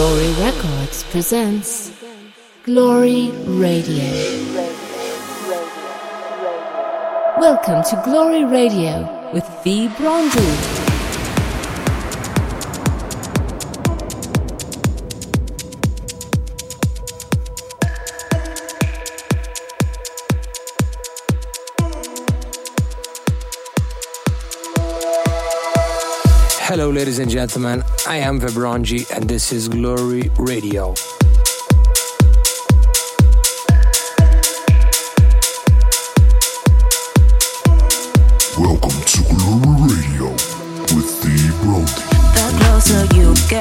Glory Records presents Glory Radio. Welcome to Glory Radio with V. Bronzy. Hello, ladies and gentlemen. I am Vibronji, and this is Glory Radio. Welcome to Glory Radio with the Brody. The closer you get,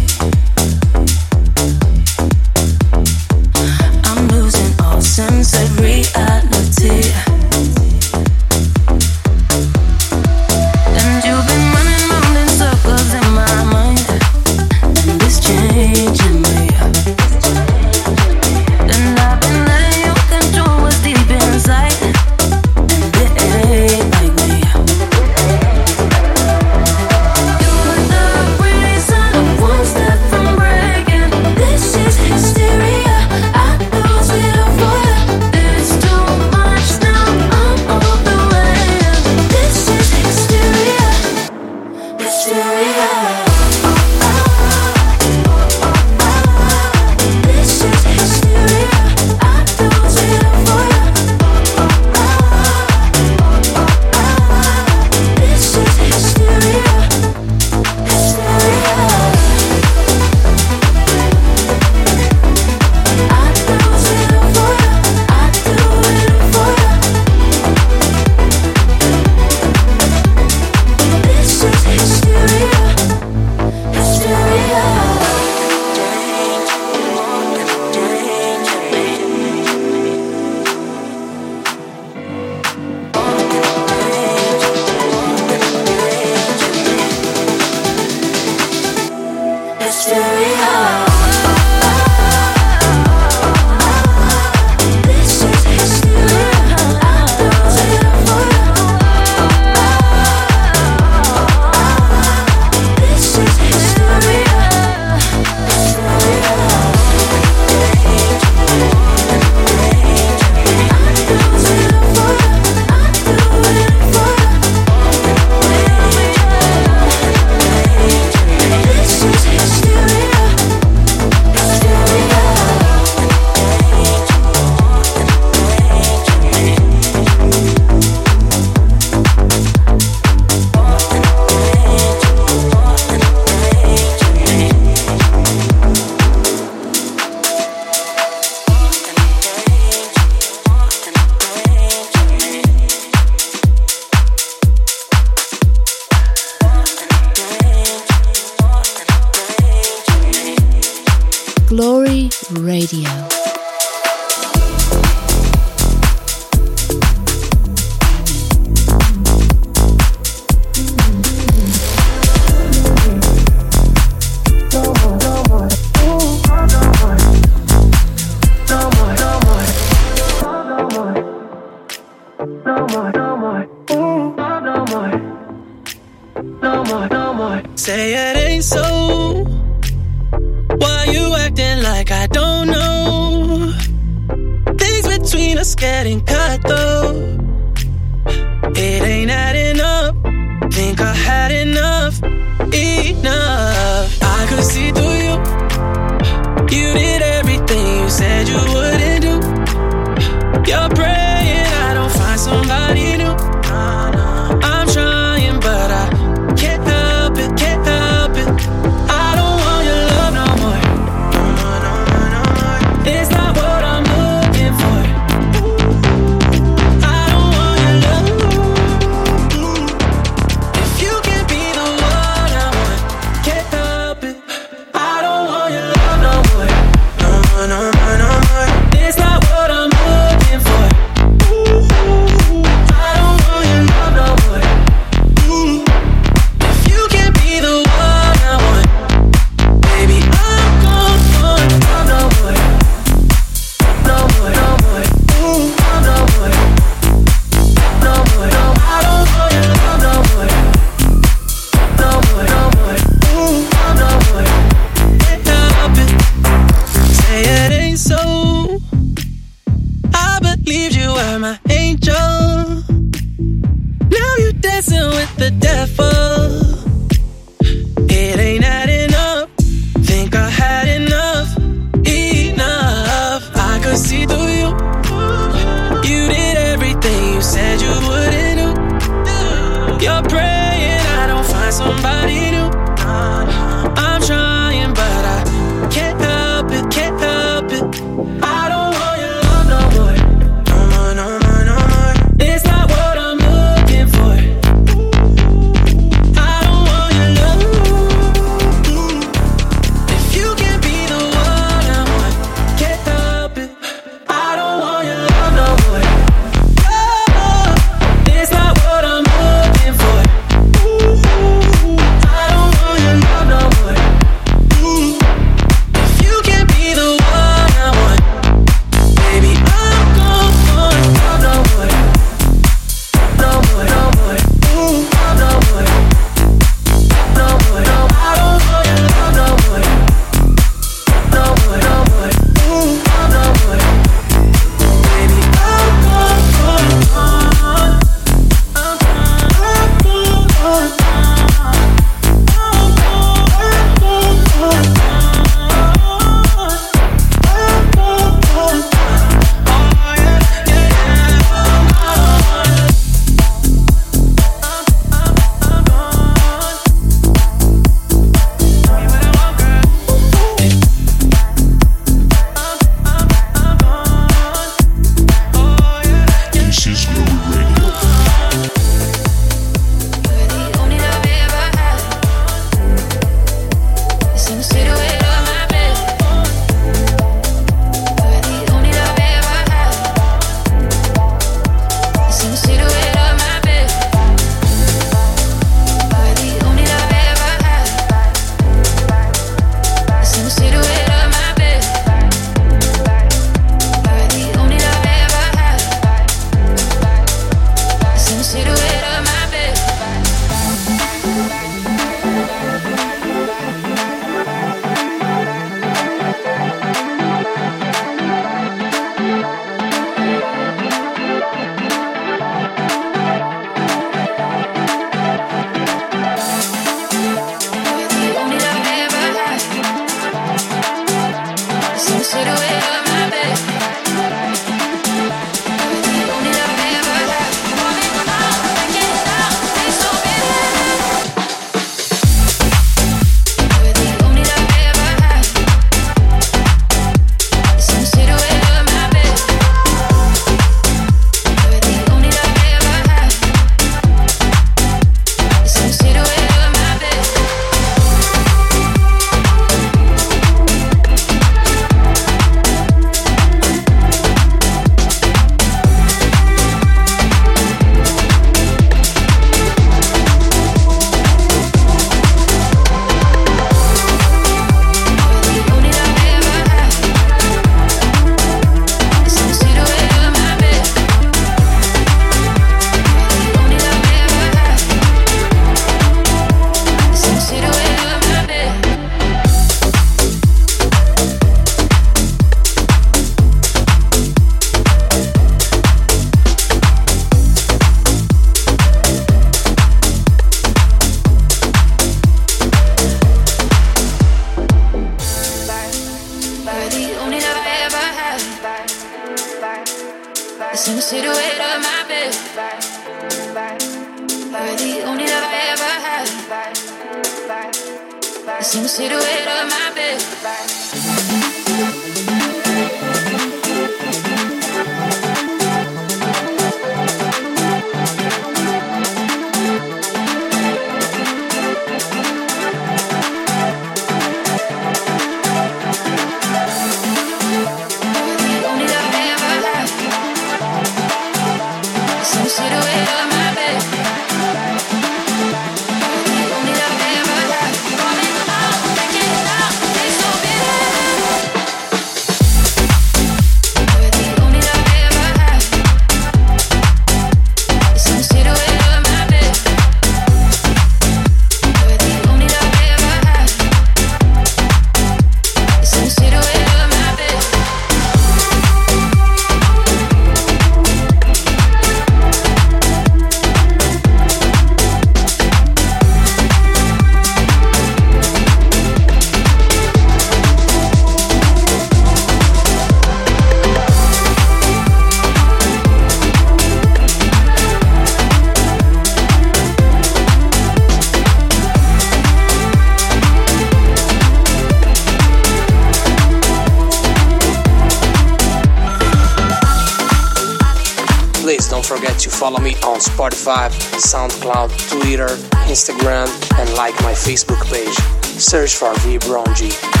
Search for V Brown G.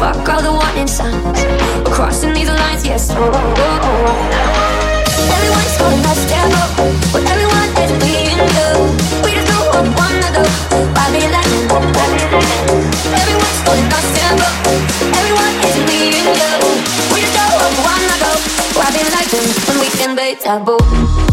Fuck all the warning signs. We're crossing these lines, yes. Oh, oh, oh. oh. Everyone's calling us devil, but everyone is being you. We just know what one another. Bobby Latin, Everyone's calling us devil, everyone is being you. We just know what one another. Bobby Latin, when we can be taboo.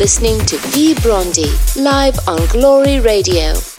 Listening to V Brondi live on Glory Radio.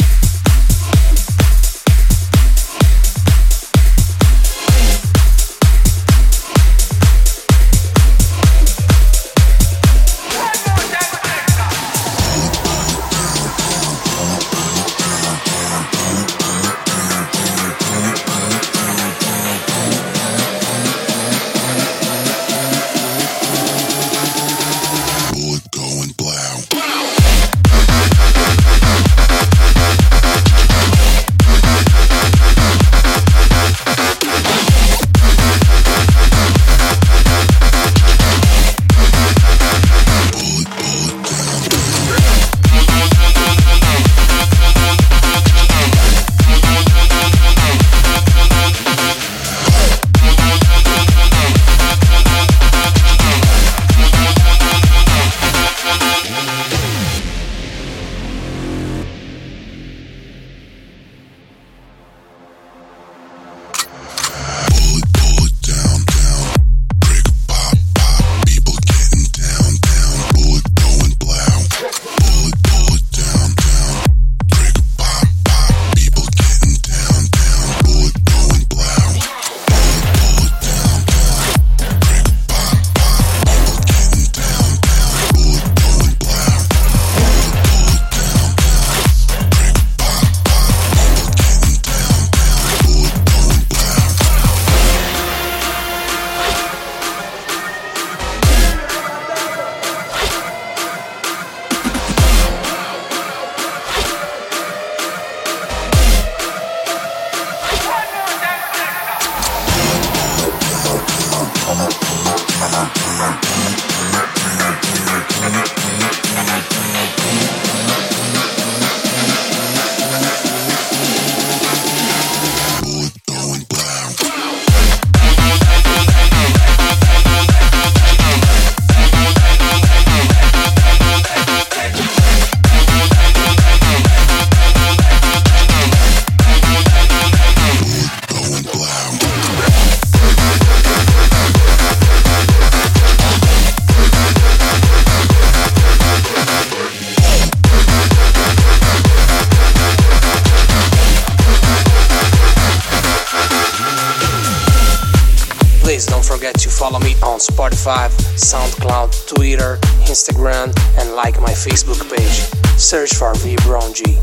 Forget to follow me on Spotify, SoundCloud, Twitter, Instagram, and like my Facebook page. Search for V Brown G.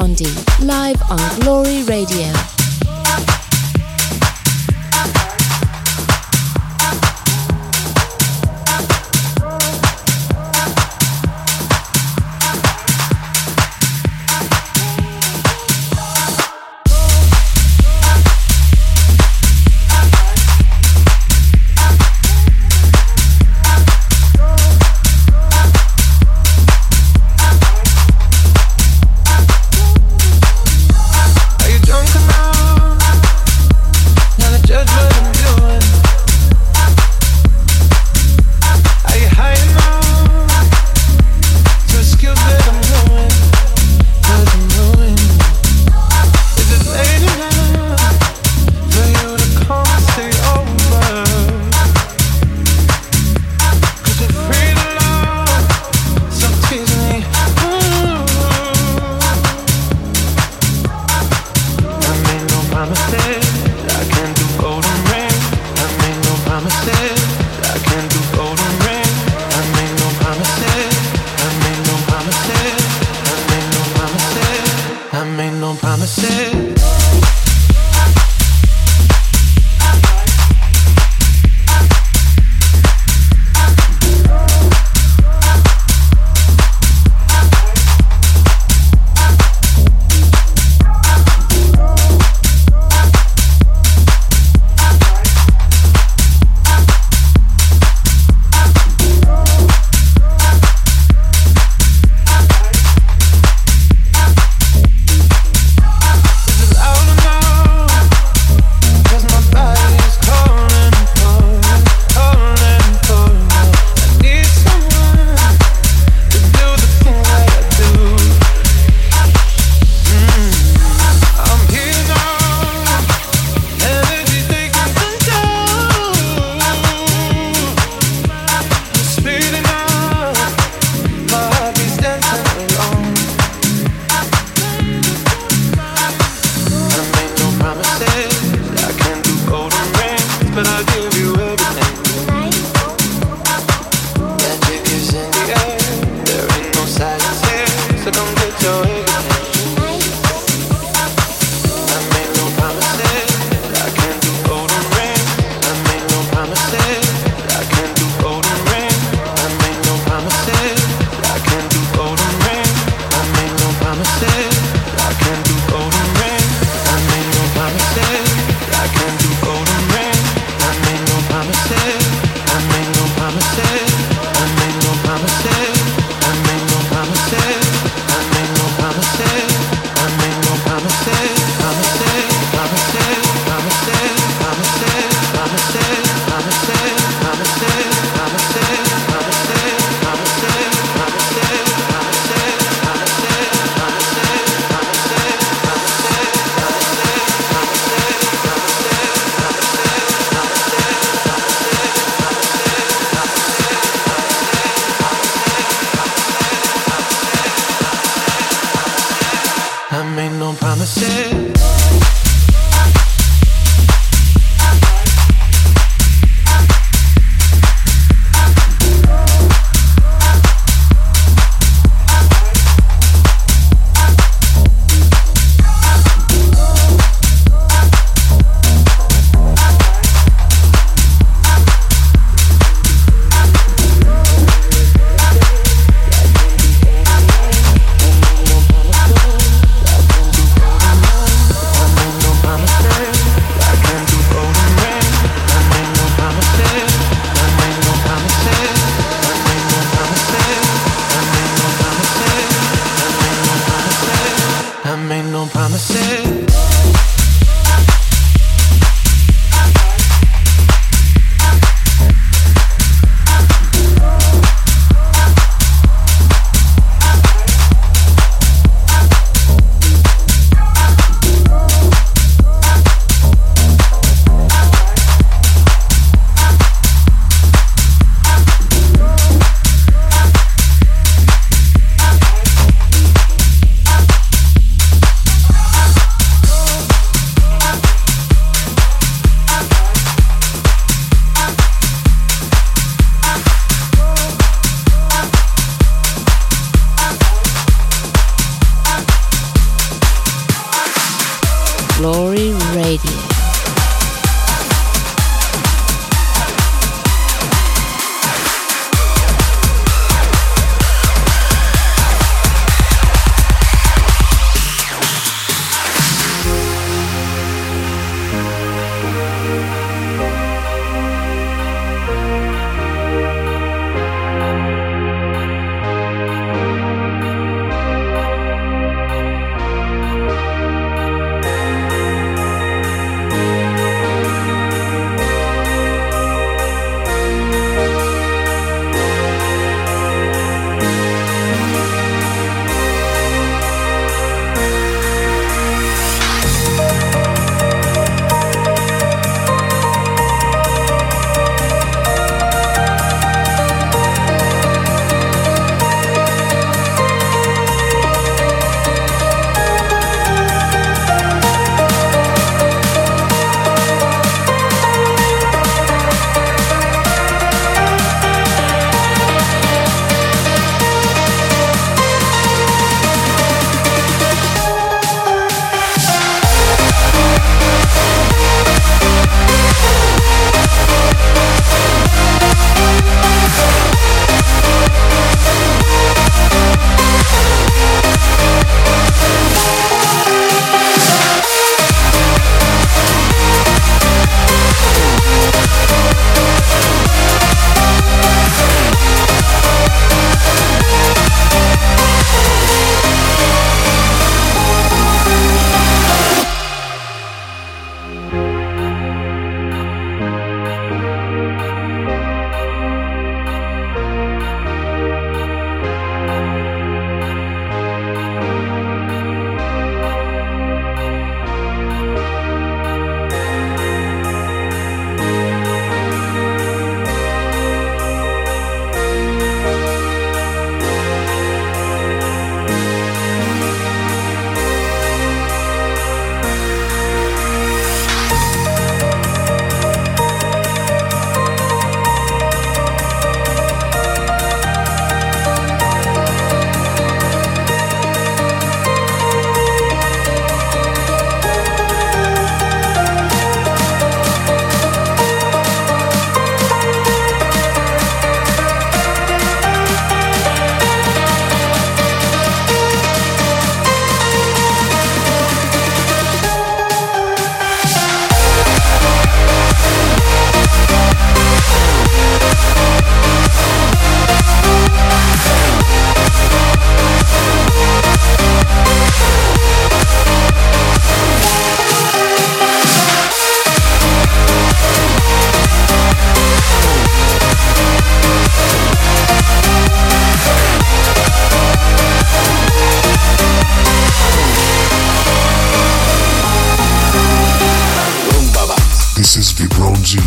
live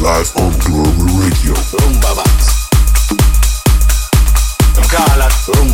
live on Global Radio. Rumba Bats. Cala. Rumba.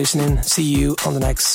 listening. See you on the next